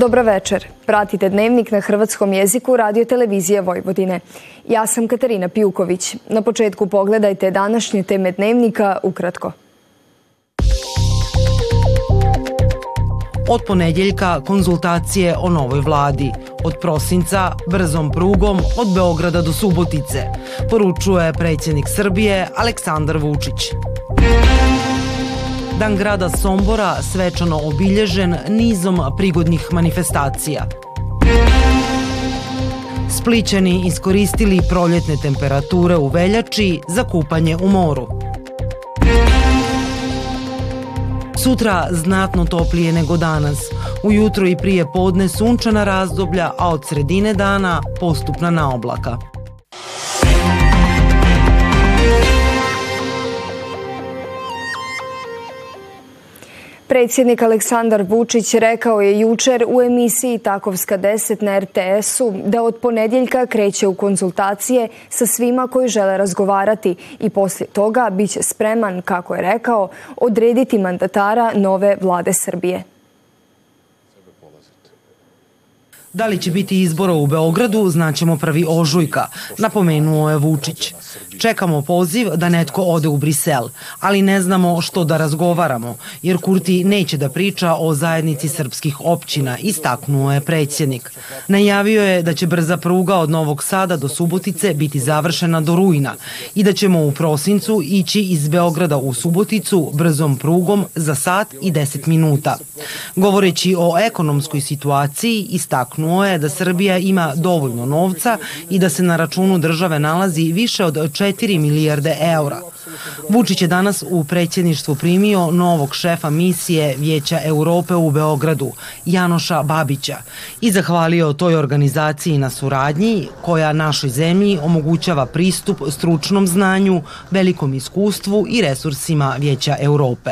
Dobra večer. Pratite dnevnik na hrvatskom jeziku radio televizije Vojvodine. Ja sam Katarina Pijuković. Na početku pogledajte današnje teme dnevnika ukratko. Od ponedjeljka konzultacije o novoj vladi. Od prosinca brzom prugom od Beograda do Subotice, poručuje predsjednik Srbije Aleksandar Vučić. Dan grada Sombora svečano obilježen nizom prigodnih manifestacija. Splićani iskoristili proljetne temperature u veljači za kupanje u moru. Sutra znatno toplije nego danas. Ujutro i prije podne sunčana razdoblja, a od sredine dana postupna naoblaka. Predsjednik Aleksandar Vučić rekao je jučer u emisiji Takovska 10 na RTS-u da od ponedjeljka kreće u konzultacije sa svima koji žele razgovarati i poslije toga bit će spreman, kako je rekao, odrediti mandatara nove vlade Srbije. Da li će biti izbora u Beogradu, znaćemo prvi ožujka, napomenuo je Vučić. Čekamo poziv da netko ode u Brisel, ali ne znamo što da razgovaramo, jer Kurti neće da priča o zajednici srpskih općina, istaknuo je predsjednik. Najavio je da će brza pruga od Novog Sada do Subotice biti završena do rujna i da ćemo u prosincu ići iz Beograda u Suboticu brzom prugom za sat i 10 minuta. Govoreći o ekonomskoj situaciji, istaknuo je da Srbija ima dovoljno novca i da se na računu države nalazi više od 4 milijarde eura. Vučić je danas u predsjedništvu primio novog šefa misije Vijeća Europe u Beogradu, Janoša Babića, i zahvalio toj organizaciji na suradnji koja našoj zemlji omogućava pristup stručnom znanju, velikom iskustvu i resursima Vijeća Europe.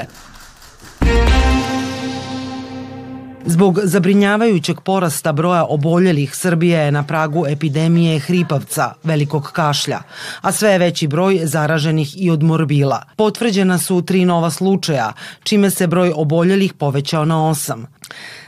Zbog zabrinjavajućeg porasta broja oboljelih Srbija je na pragu epidemije hripavca, velikog kašlja, a sve je veći broj zaraženih i od morbila. Potvrđena su tri nova slučaja, čime se broj oboljelih povećao na osam.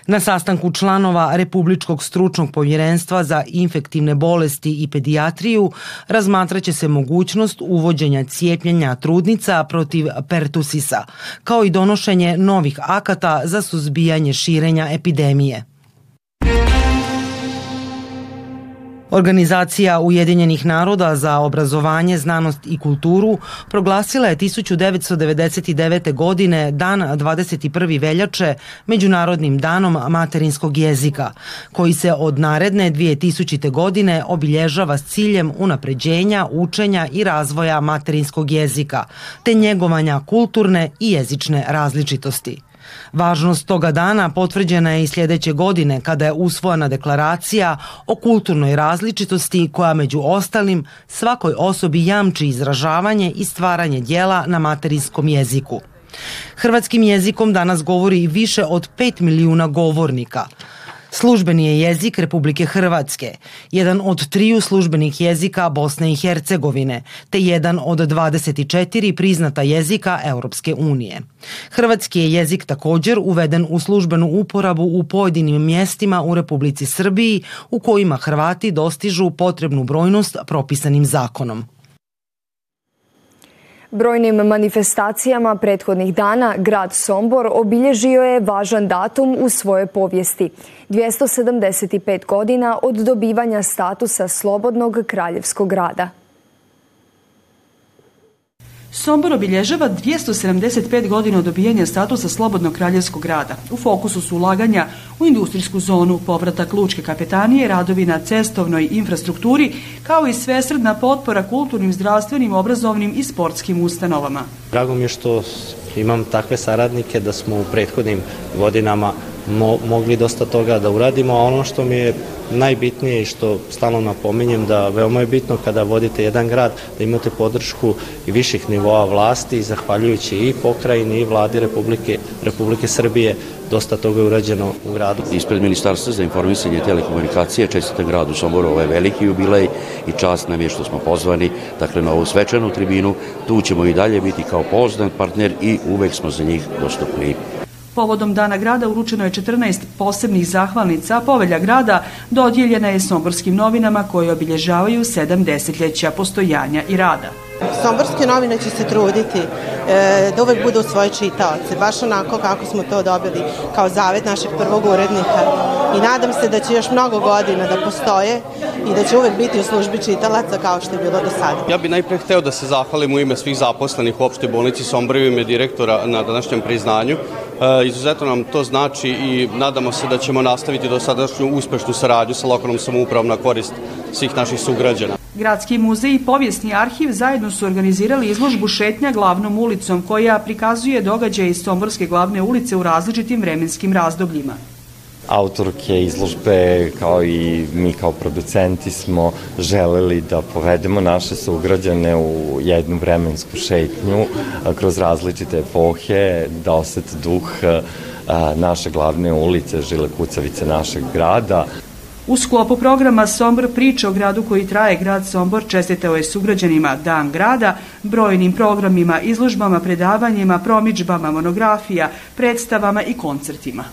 Na sastanku članova Republičkog stručnog povjerenstva za infektivne bolesti i pedijatriju razmatraće se mogućnost uvođenja cijepljenja trudnica protiv pertusisa, kao i donošenje novih akata za suzbijanje širenja epidemije. Organizacija Ujedinjenih naroda za obrazovanje, znanost i kulturu proglasila je 1999. godine dan 21. veljače Međunarodnim danom materinskog jezika, koji se od naredne 2000. godine obilježava s ciljem unapređenja, učenja i razvoja materinskog jezika, te njegovanja kulturne i jezične različitosti. Važnost toga dana potvrđena je i sljedeće godine kada je usvojena deklaracija o kulturnoj različitosti koja među ostalim svakoj osobi jamči izražavanje i stvaranje dijela na materijskom jeziku. Hrvatskim jezikom danas govori više od 5 milijuna govornika. Službeni je jezik Republike Hrvatske, jedan od triju službenih jezika Bosne i Hercegovine, te jedan od 24 priznata jezika Europske unije. Hrvatski je jezik također uveden u službenu uporabu u pojedinim mjestima u Republici Srbiji u kojima Hrvati dostižu potrebnu brojnost propisanim zakonom. Brojnim manifestacijama prethodnih dana grad Sombor obilježio je važan datum u svojoj povijesti. 275 godina od dobivanja statusa slobodnog kraljevskog grada. Sombor obilježava 275 godina od dobijanja statusa slobodnog kraljevskog grada. U fokusu su ulaganja u industrijsku zonu, povratak lučke kapetanije, radovi na cestovnoj infrastrukturi, kao i svesredna potpora kulturnim, zdravstvenim, obrazovnim i sportskim ustanovama. Drago mi je što imam takve saradnike da smo u prethodnim godinama mo mogli dosta toga da uradimo, a ono što mi je najbitnije i što stalno napominjem da veoma je bitno kada vodite jedan grad da imate podršku i viših nivoa vlasti zahvaljujući i pokrajini i vladi Republike, Republike Srbije dosta toga je urađeno u gradu. Ispred Ministarstva za informisanje i telekomunikacije čestite gradu Somboru ovaj veliki jubilej i čast nam je što smo pozvani dakle, na ovu svečanu tribinu. Tu ćemo i dalje biti kao poznan partner i uvek smo za njih dostupni. Povodom Dana grada uručeno je 14 posebnih zahvalnica, a povelja grada dodijeljena je Somborskim novinama koje obilježavaju sedam desetljeća postojanja i rada. Somborske novine će se truditi e, da uvek budu svoje čitaoce, baš onako kako smo to dobili kao zavet našeg prvog urednika. I nadam se da će još mnogo godina da postoje i da će uvek biti u službi čitalaca kao što je bilo do sada. Ja bih najpre hteo da se zahvalim u ime svih zaposlenih u opštoj bolnici Sombor i direktora na današnjem priznanju. E, izuzetno nam to znači i nadamo se da ćemo nastaviti do sadašnju uspešnu saradnju sa lokalnom samoupravom na korist svih naših sugrađana. Gradski muzej i povijesni arhiv zajedno su organizirali izložbu šetnja glavnom ulicom koja prikazuje događaje iz Somborske glavne ulice u različitim vremenskim razdobljima autorke izložbe kao i mi kao producenti smo želeli da povedemo naše sugrađane u jednu vremensku šetnju kroz različite epohe, da osete duh naše glavne ulice, žile kucavice našeg grada. U sklopu programa Sombor priča o gradu koji traje grad Sombor čestitao je sugrađanima Dan grada, brojnim programima, izložbama, predavanjima, promičbama, monografija, predstavama i koncertima.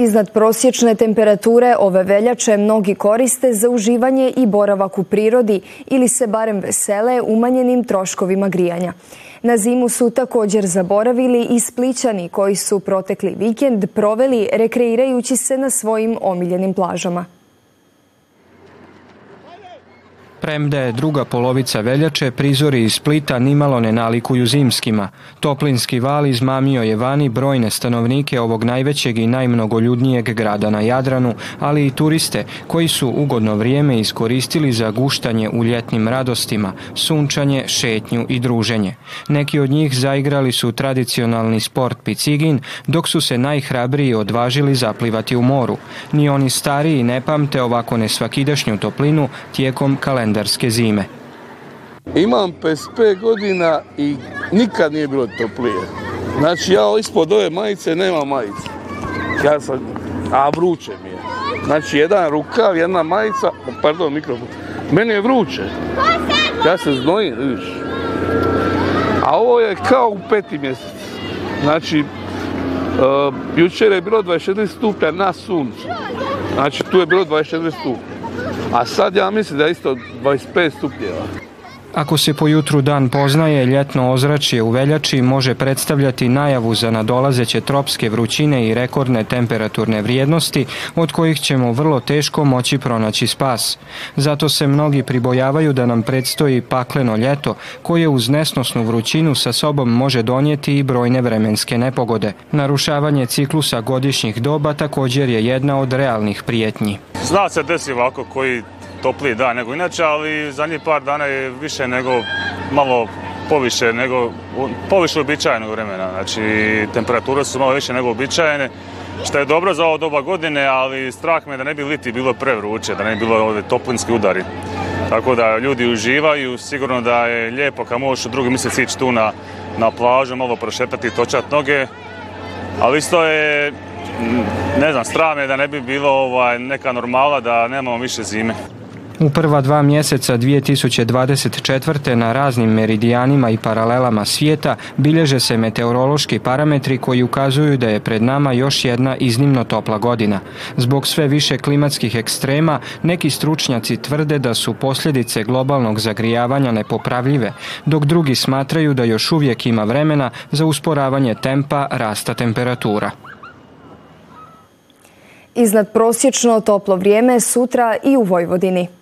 Iznad prosječne temperature ove veljače mnogi koriste za uživanje i boravak u prirodi ili se barem vesele umanjenim troškovima grijanja. Na zimu su također zaboravili i spličani koji su protekli vikend proveli rekreirajući se na svojim omiljenim plažama. Premda je druga polovica veljače, prizori iz Splita nimalo ne nalikuju zimskima. Toplinski val izmamio je vani brojne stanovnike ovog najvećeg i najmnogoljudnijeg grada na Jadranu, ali i turiste koji su ugodno vrijeme iskoristili za guštanje u ljetnim radostima, sunčanje, šetnju i druženje. Neki od njih zaigrali su tradicionalni sport picigin, dok su se najhrabriji odvažili zaplivati u moru. Ni oni stariji ne pamte ovako nesvakidašnju toplinu tijekom kalendara kalendarske zime. Imam 55 godina i nikad nije bilo toplije. Znači ja ispod ove majice nema majice. Ja sam, a vruće mi je. Znači jedan rukav, jedna majica, pardon mikrofon, meni je vruće. Ja se znojim, vidiš. A ovo je kao u peti mjesec. Znači, uh, jučer je bilo 24 stupnja na suncu. Znači tu je bilo 24 stupnja. A sad ja mislim da je isto 25 stupnjeva. Ako se po jutru dan poznaje, ljetno ozračje u veljači može predstavljati najavu za nadolazeće tropske vrućine i rekordne temperaturne vrijednosti od kojih ćemo vrlo teško moći pronaći spas. Zato se mnogi pribojavaju da nam predstoji pakleno ljeto koje uz nesnosnu vrućinu sa sobom može donijeti i brojne vremenske nepogode. Narušavanje ciklusa godišnjih doba također je jedna od realnih prijetnji. Zna se desi ovako koji topliji dan nego inače, ali zadnjih par dana je više nego malo poviše nego poviše uobičajenog vremena. Znači temperature su malo više nego uobičajene. Što je dobro za ovo doba godine, ali strah me da ne bi liti bilo prevruće, da ne bi bilo ove toplinski udari. Tako da ljudi uživaju, sigurno da je lijepo kad možeš u drugi mjesec ići tu na, na plažu, malo prošetati, točat noge. Ali isto je, ne znam, strah me da ne bi bilo ovaj, neka normala, da nemamo više zime. U prva dva mjeseca 2024. na raznim meridijanima i paralelama svijeta bilježe se meteorološki parametri koji ukazuju da je pred nama još jedna iznimno topla godina. Zbog sve više klimatskih ekstrema, neki stručnjaci tvrde da su posljedice globalnog zagrijavanja nepopravljive, dok drugi smatraju da još uvijek ima vremena za usporavanje tempa rasta temperatura. Iznad prosječno toplo vrijeme sutra i u Vojvodini.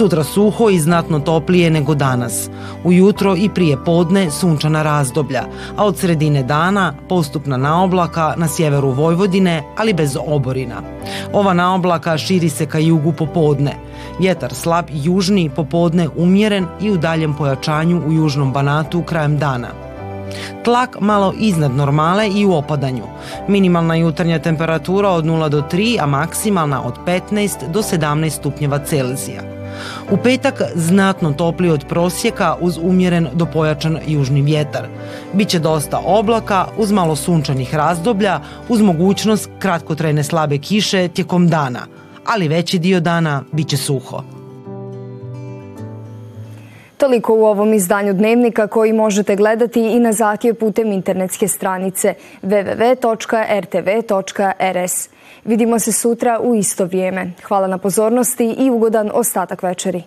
Sutra suho i znatno toplije nego danas. Ujutro i prije podne sunčana razdoblja, a od sredine dana postupna naoblaka na sjeveru Vojvodine, ali bez oborina. Ova naoblaka širi se ka jugu popodne. Vjetar slab južni popodne umjeren i u daljem pojačanju u južnom Banatu krajem dana. Tlak malo iznad normale i u opadanju. Minimalna jutarnja temperatura od 0 do 3, a maksimalna od 15 do 17 stupnjeva Celzija. U petak znatno topli od prosjeka uz umjeren do pojačan južni vjetar. Biće dosta oblaka uz malo sunčanih razdoblja uz mogućnost kratkotrajne slabe kiše tijekom dana, ali veći dio dana biće suho. Toliko u ovom izdanju Dnevnika koji možete gledati i na zakije putem internetske stranice www.rtv.rs. Vidimo se sutra u isto vrijeme. Hvala na pozornosti i ugodan ostatak večeri.